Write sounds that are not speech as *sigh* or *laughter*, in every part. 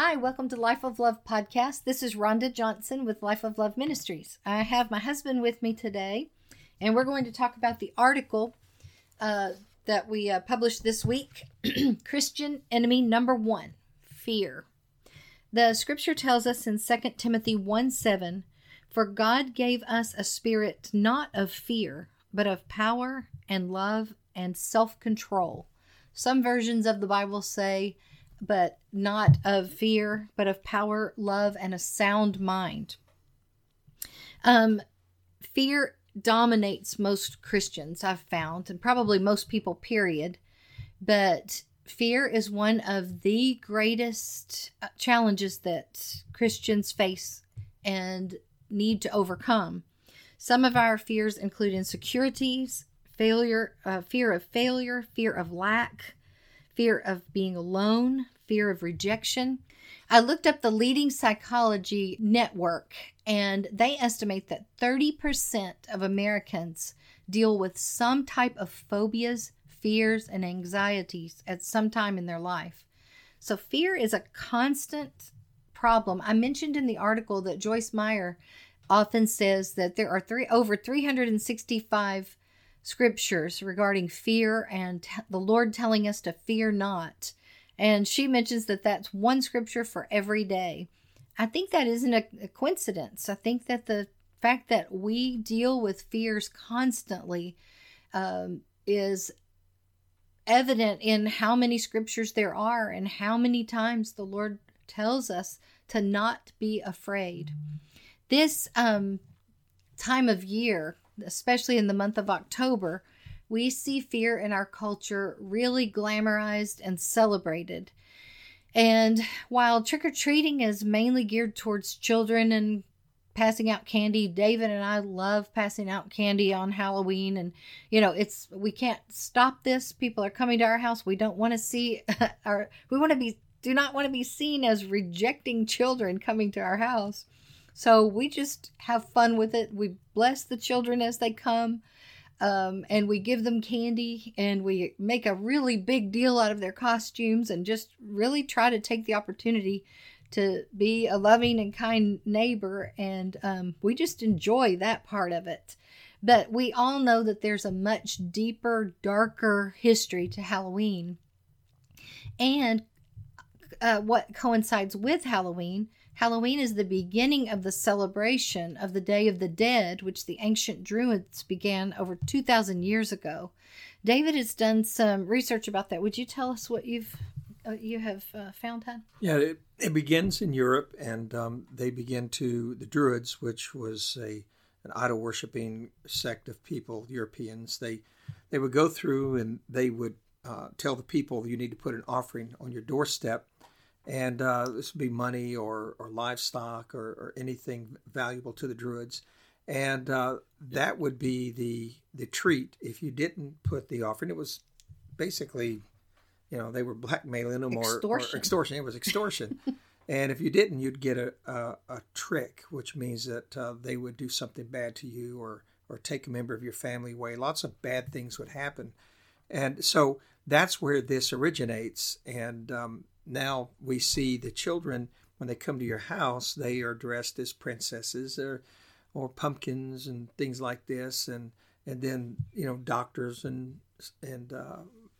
Hi, welcome to Life of Love podcast. This is Rhonda Johnson with Life of Love Ministries. I have my husband with me today, and we're going to talk about the article uh, that we uh, published this week *clears throat* Christian Enemy Number One Fear. The scripture tells us in 2 Timothy 1 7, For God gave us a spirit not of fear, but of power and love and self control. Some versions of the Bible say, but not of fear, but of power, love, and a sound mind. Um, fear dominates most Christians, I've found, and probably most people, period. But fear is one of the greatest uh, challenges that Christians face and need to overcome. Some of our fears include insecurities, failure, uh, fear of failure, fear of lack, fear of being alone, fear of rejection. I looked up the leading psychology network, and they estimate that 30% of Americans deal with some type of phobias, fears, and anxieties at some time in their life. So, fear is a constant problem. I mentioned in the article that Joyce Meyer often says that there are three over 365 scriptures regarding fear and the Lord telling us to fear not. And she mentions that that's one scripture for every day. I think that isn't a, a coincidence. I think that the fact that we deal with fears constantly um, is evident in how many scriptures there are and how many times the Lord tells us to not be afraid. This um, time of year, especially in the month of October, we see fear in our culture really glamorized and celebrated. And while trick or treating is mainly geared towards children and passing out candy, David and I love passing out candy on Halloween. And, you know, it's, we can't stop this. People are coming to our house. We don't want to see *laughs* our, we want to be, do not want to be seen as rejecting children coming to our house. So we just have fun with it. We bless the children as they come. Um, and we give them candy and we make a really big deal out of their costumes and just really try to take the opportunity to be a loving and kind neighbor. And um, we just enjoy that part of it. But we all know that there's a much deeper, darker history to Halloween. And uh, what coincides with Halloween Halloween is the beginning of the celebration of the Day of the Dead, which the ancient Druids began over 2,000 years ago. David has done some research about that. Would you tell us what you've uh, you have uh, found, Hon? Yeah, it, it, begins in Europe, and um, they begin to the Druids, which was a an idol worshiping sect of people, Europeans. They they would go through and they would uh, tell the people you need to put an offering on your doorstep and uh, this would be money or, or livestock or, or anything valuable to the Druids. And uh, that would be the the treat if you didn't put the offering. It was basically, you know, they were blackmailing them or extortion. Or extortion. It was extortion. *laughs* and if you didn't, you'd get a, a, a trick, which means that uh, they would do something bad to you or or take a member of your family away. Lots of bad things would happen, and so that's where this originates. And um, now we see the children when they come to your house, they are dressed as princesses or or pumpkins and things like this, and and then you know doctors and and uh,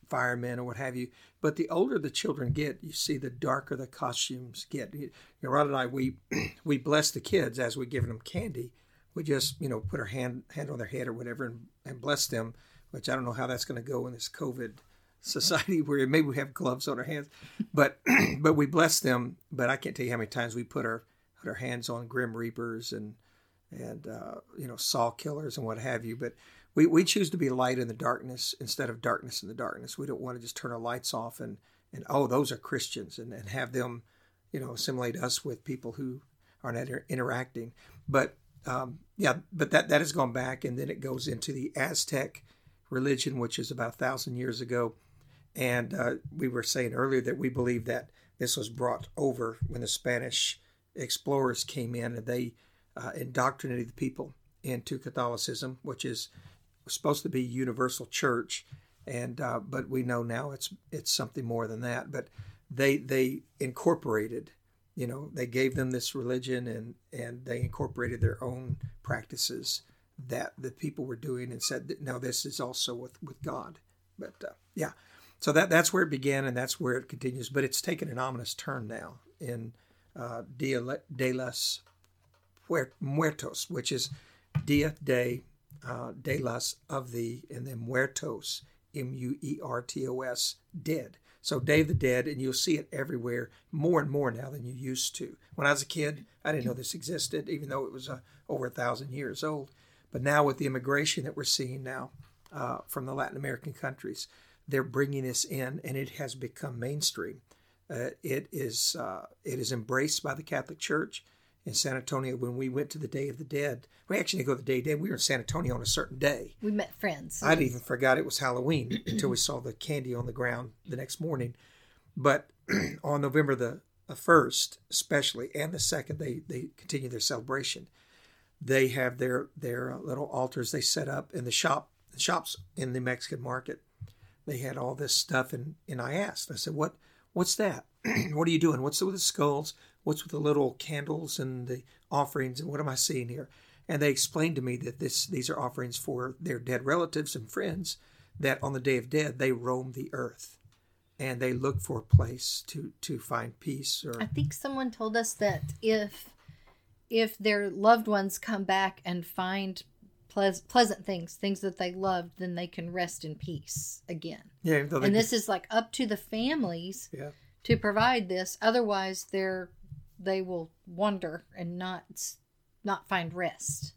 firemen or what have you. But the older the children get, you see the darker the costumes get. You know, Rod and I we *clears throat* we bless the kids as we give them candy. We just you know put our hand hand on their head or whatever and, and bless them. Which I don't know how that's going to go in this COVID society *laughs* where maybe we have gloves on our hands, but *clears throat* but we bless them. But I can't tell you how many times we put our put our hands on grim reapers and and uh, you know saw killers and what have you. But we we choose to be light in the darkness instead of darkness in the darkness. We don't want to just turn our lights off and and oh those are Christians and, and have them you know assimilate us with people who are not interacting. But um, yeah, but that that has gone back, and then it goes into the Aztec religion, which is about a thousand years ago and uh, we were saying earlier that we believe that this was brought over when the Spanish explorers came in and they uh, indoctrinated the people into Catholicism, which is supposed to be universal church, and uh, but we know now it's it's something more than that. But they they incorporated you know, they gave them this religion and and they incorporated their own practices that the people were doing and said, now this is also with with God. But uh, yeah, so that that's where it began and that's where it continues. But it's taken an ominous turn now in uh, Dia de los Muertos, which is Dia de uh, de las of the and then Muertos, M U E R T O S, dead. So Day of the Dead, and you'll see it everywhere more and more now than you used to. When I was a kid, I didn't know this existed, even though it was uh, over a thousand years old. But now with the immigration that we're seeing now uh, from the Latin American countries, they're bringing this in, and it has become mainstream. Uh, it is uh, it is embraced by the Catholic Church in San Antonio. When we went to the Day of the Dead, we actually didn't go to the Day of the Dead. We were in San Antonio on a certain day. We met friends. I'd even forgot it was Halloween *clears throat* until we saw the candy on the ground the next morning. But *clears throat* on November the first, especially, and the second, they they continue their celebration. They have their their little altars they set up in the shop the shops in the Mexican market. They had all this stuff, and and I asked, I said, what What's that? *clears throat* what are you doing? What's with the skulls? What's with the little candles and the offerings? And what am I seeing here? And they explained to me that this these are offerings for their dead relatives and friends that on the day of dead they roam the earth and they look for a place to to find peace or I think someone told us that if if their loved ones come back and find pleasant things, things that they loved, then they can rest in peace again. Yeah, and this is like up to the families yeah. to provide this. Otherwise, they're they will wander and not not find rest,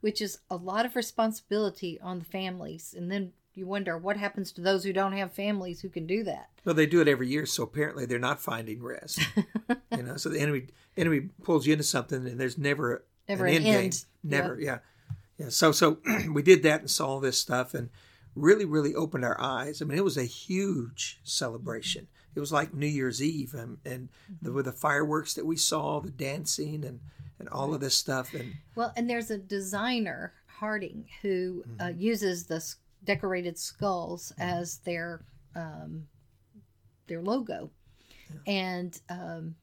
which is a lot of responsibility on the families. And then you wonder what happens to those who don't have families who can do that. Well, they do it every year, so apparently they're not finding rest. *laughs* you know, so the enemy enemy pulls you into something, and there's never never an, an end. Never, yeah. yeah. Yeah, so so *clears throat* we did that and saw this stuff and really really opened our eyes. I mean, it was a huge celebration. It was like New Year's Eve, and, and the, with the fireworks that we saw, the dancing, and and all of this stuff. And well, and there's a designer Harding who uh, mm-hmm. uh, uses the decorated skulls mm-hmm. as their um, their logo, yeah. and um,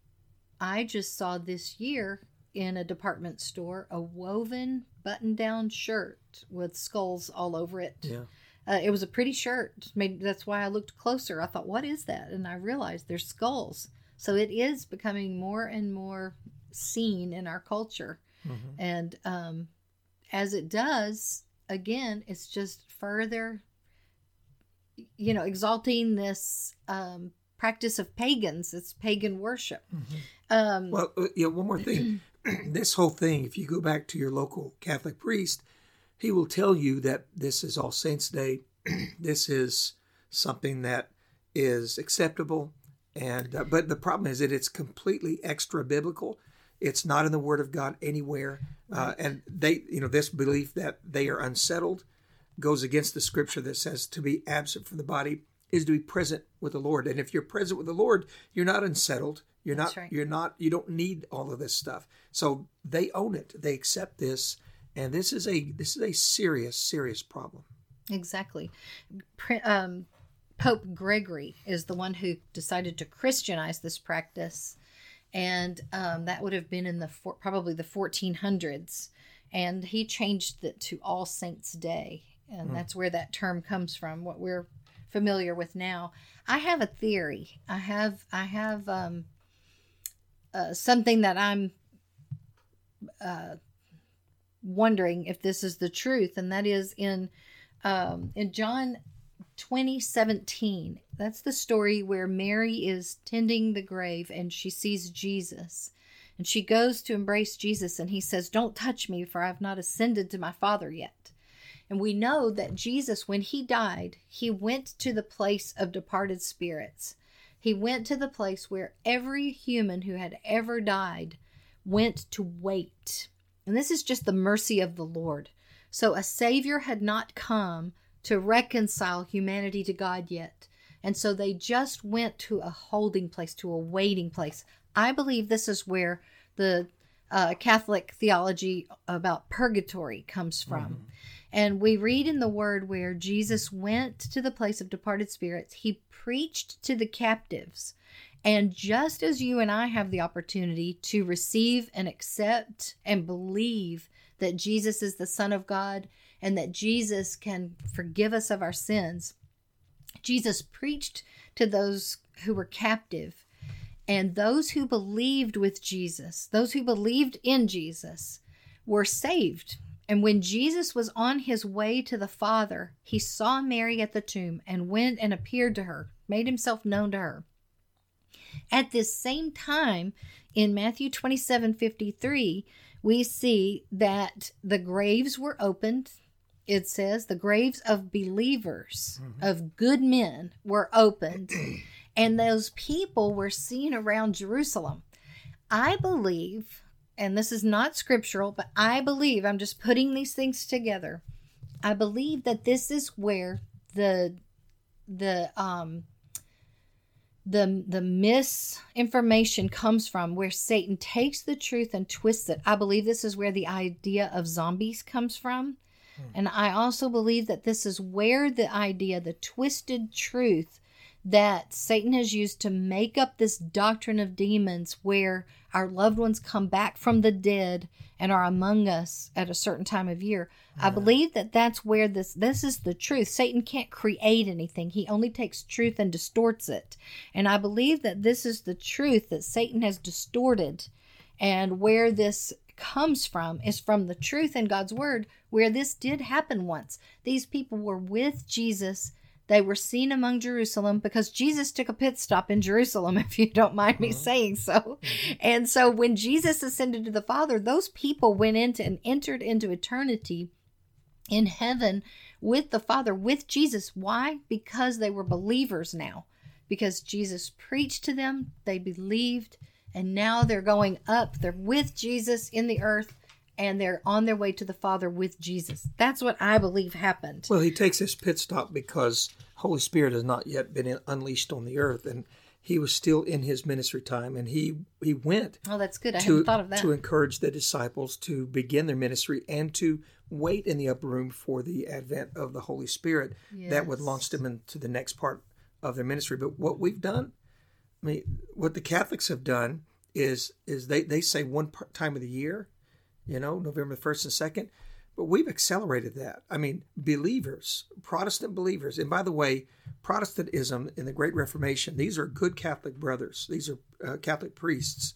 I just saw this year in a department store a woven button down shirt with skulls all over it. Yeah. Uh, it was a pretty shirt. Maybe that's why I looked closer. I thought, what is that? And I realized there's skulls. So it is becoming more and more seen in our culture. Mm-hmm. And um, as it does, again, it's just further, you know, exalting this um, practice of pagans. It's pagan worship. Mm-hmm. Um, well, uh, yeah, one more thing. *clears throat* *clears throat* this whole thing, if you go back to your local Catholic priest, he will tell you that this is All Saints' Day. *clears throat* this is something that is acceptable, and uh, but the problem is that it's completely extra biblical. It's not in the Word of God anywhere, uh, and they, you know, this belief that they are unsettled goes against the Scripture that says to be absent from the body is to be present with the Lord. And if you're present with the Lord, you're not unsettled. You're That's not. Right. You're not. You don't need all of this stuff. So they own it. They accept this, and this is a this is a serious serious problem. Exactly. Um, Pope Gregory is the one who decided to Christianize this practice, and um, that would have been in the four, probably the 1400s, and he changed it to All Saints Day, and mm. that's where that term comes from. What we're familiar with now. I have a theory. I have I have um, uh, something that I'm uh, wondering if this is the truth, and that is in um, in John 2017. That's the story where Mary is tending the grave and she sees Jesus. And she goes to embrace Jesus, and he says, Don't touch me, for I have not ascended to my Father yet. And we know that Jesus, when he died, he went to the place of departed spirits. He went to the place where every human who had ever died went to wait. And this is just the mercy of the Lord. So a Savior had not come to reconcile humanity to God yet. And so they just went to a holding place, to a waiting place. I believe this is where the uh, Catholic theology about purgatory comes from. Mm-hmm. And we read in the word where Jesus went to the place of departed spirits, he preached to the captives, And just as you and I have the opportunity to receive and accept and believe that Jesus is the Son of God and that Jesus can forgive us of our sins, Jesus preached to those who were captive. And those who believed with Jesus, those who believed in Jesus, were saved. And when Jesus was on his way to the Father, he saw Mary at the tomb and went and appeared to her, made himself known to her. At this same time, in Matthew 27 53, we see that the graves were opened. It says the graves of believers, mm-hmm. of good men, were opened, and those people were seen around Jerusalem. I believe, and this is not scriptural, but I believe, I'm just putting these things together. I believe that this is where the the um the the misinformation comes from where satan takes the truth and twists it i believe this is where the idea of zombies comes from hmm. and i also believe that this is where the idea the twisted truth that Satan has used to make up this doctrine of demons where our loved ones come back from the dead and are among us at a certain time of year. I believe that that's where this this is the truth. Satan can't create anything. He only takes truth and distorts it. And I believe that this is the truth that Satan has distorted and where this comes from is from the truth in God's word where this did happen once. These people were with Jesus they were seen among Jerusalem because Jesus took a pit stop in Jerusalem, *laughs* if you don't mind me mm-hmm. saying so. Mm-hmm. And so when Jesus ascended to the Father, those people went into and entered into eternity in heaven with the Father, with Jesus. Why? Because they were believers now. Because Jesus preached to them, they believed, and now they're going up. They're with Jesus in the earth and they're on their way to the Father with Jesus. That's what I believe happened. Well, he takes this pit stop because Holy Spirit has not yet been unleashed on the earth, and he was still in his ministry time, and he he went. Oh, that's good. I to, hadn't thought of that. To encourage the disciples to begin their ministry and to wait in the upper room for the advent of the Holy Spirit yes. that would launch them into the next part of their ministry. But what we've done, I mean, what the Catholics have done is is they they say one time of the year you know, November 1st and 2nd. But we've accelerated that. I mean, believers, Protestant believers, and by the way, Protestantism in the Great Reformation, these are good Catholic brothers, these are uh, Catholic priests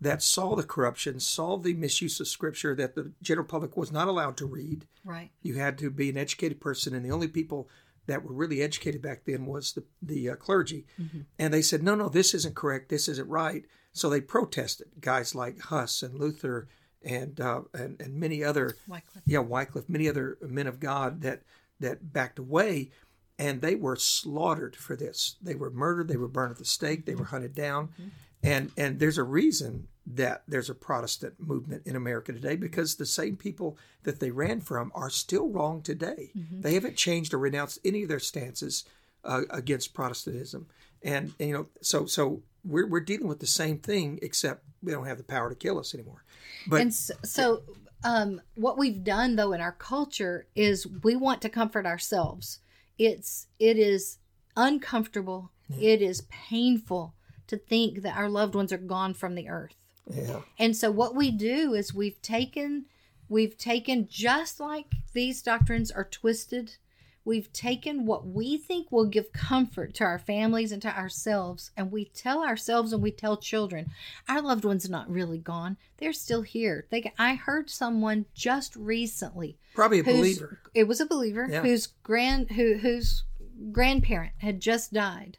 that saw the corruption, saw the misuse of Scripture that the general public was not allowed to read. Right. You had to be an educated person, and the only people that were really educated back then was the the uh, clergy. Mm-hmm. And they said, no, no, this isn't correct, this isn't right. So they protested. Guys like Huss and Luther and uh, and and many other Wycliffe. yeah Wycliffe, many other men of God that that backed away, and they were slaughtered for this. They were murdered. They were burned at the stake. They were mm-hmm. hunted down, mm-hmm. and and there's a reason that there's a Protestant movement in America today because the same people that they ran from are still wrong today. Mm-hmm. They haven't changed or renounced any of their stances uh, against Protestantism, and, and you know so so we're we're dealing with the same thing except we don't have the power to kill us anymore. But and so, so um, what we've done though in our culture is we want to comfort ourselves. It's it is uncomfortable. Yeah. It is painful to think that our loved ones are gone from the earth. Yeah. And so what we do is we've taken we've taken just like these doctrines are twisted We've taken what we think will give comfort to our families and to ourselves, and we tell ourselves and we tell children, our loved one's not really gone. They're still here. They, I heard someone just recently, probably a believer. It was a believer yeah. whose grand who whose grandparent had just died,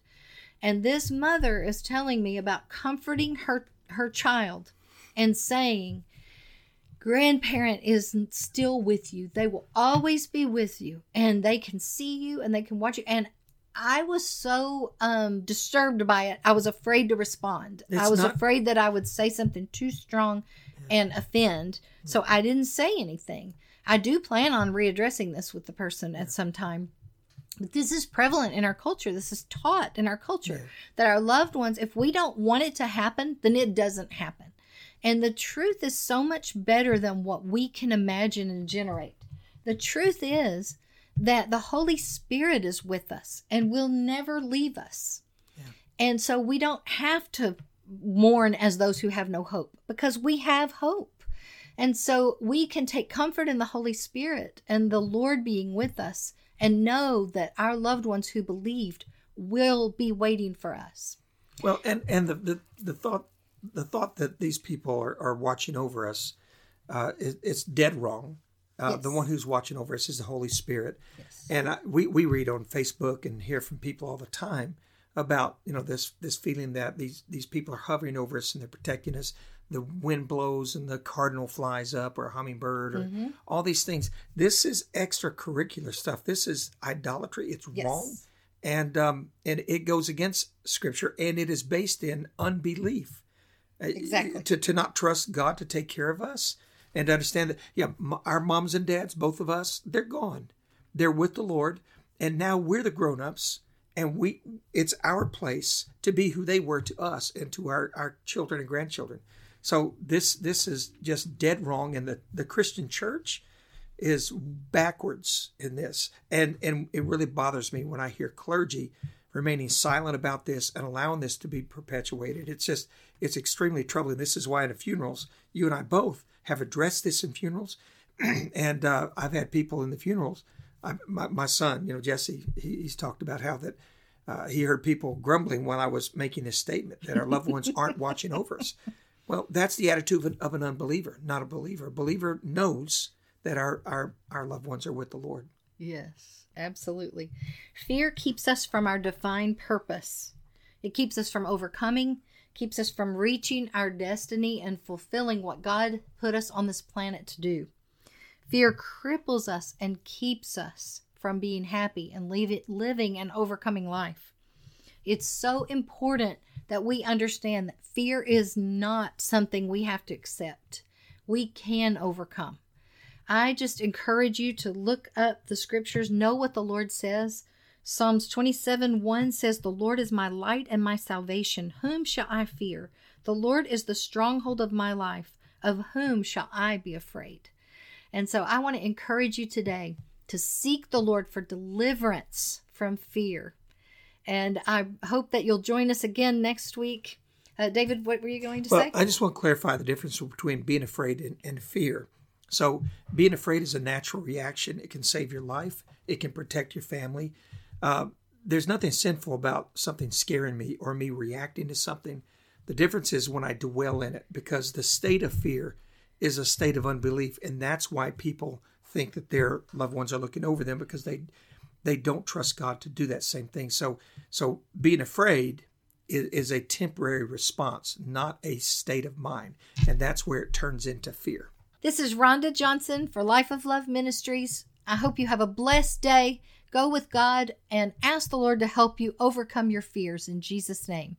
and this mother is telling me about comforting her her child and saying grandparent is still with you. They will always be with you and they can see you and they can watch you. And I was so um, disturbed by it. I was afraid to respond. It's I was not... afraid that I would say something too strong and offend. So I didn't say anything. I do plan on readdressing this with the person at some time. But this is prevalent in our culture. This is taught in our culture yeah. that our loved ones, if we don't want it to happen, then it doesn't happen. And the truth is so much better than what we can imagine and generate. The truth is that the Holy Spirit is with us and will never leave us. Yeah. And so we don't have to mourn as those who have no hope because we have hope. And so we can take comfort in the Holy Spirit and the Lord being with us and know that our loved ones who believed will be waiting for us. Well, and and the the, the thought the thought that these people are, are watching over us uh, is, it's dead wrong. Uh, yes. The one who's watching over us is the Holy Spirit, yes. and I, we we read on Facebook and hear from people all the time about you know this this feeling that these these people are hovering over us and they're protecting us. The wind blows and the cardinal flies up, or a hummingbird, or mm-hmm. all these things. This is extracurricular stuff. This is idolatry. It's yes. wrong and um, and it goes against Scripture, and it is based in unbelief. Exactly. To to not trust God to take care of us, and to understand that yeah, our moms and dads, both of us, they're gone. They're with the Lord, and now we're the grown ups, and we it's our place to be who they were to us and to our our children and grandchildren. So this this is just dead wrong, and the the Christian church is backwards in this. And and it really bothers me when I hear clergy remaining silent about this and allowing this to be perpetuated. It's just it's extremely troubling. This is why in the funerals, you and I both have addressed this in funerals, *clears throat* and uh, I've had people in the funerals. I, my, my son, you know, Jesse, he, he's talked about how that uh, he heard people grumbling while I was making this statement that our loved ones aren't *laughs* watching over us. Well, that's the attitude of an, of an unbeliever, not a believer. A believer knows that our, our, our loved ones are with the Lord. Yes, absolutely. Fear keeps us from our defined purpose. It keeps us from overcoming, keeps us from reaching our destiny and fulfilling what God put us on this planet to do. Fear cripples us and keeps us from being happy and living and overcoming life. It's so important that we understand that fear is not something we have to accept. We can overcome. I just encourage you to look up the scriptures, know what the Lord says. Psalms 27 1 says, The Lord is my light and my salvation. Whom shall I fear? The Lord is the stronghold of my life. Of whom shall I be afraid? And so I want to encourage you today to seek the Lord for deliverance from fear. And I hope that you'll join us again next week. Uh, David, what were you going to well, say? I just want to clarify the difference between being afraid and, and fear. So, being afraid is a natural reaction. It can save your life, it can protect your family. Uh, there's nothing sinful about something scaring me or me reacting to something. The difference is when I dwell in it because the state of fear is a state of unbelief. And that's why people think that their loved ones are looking over them because they they don't trust God to do that same thing. So so being afraid is, is a temporary response, not a state of mind. And that's where it turns into fear. This is Rhonda Johnson for Life of Love Ministries. I hope you have a blessed day. Go with God and ask the Lord to help you overcome your fears in Jesus' name.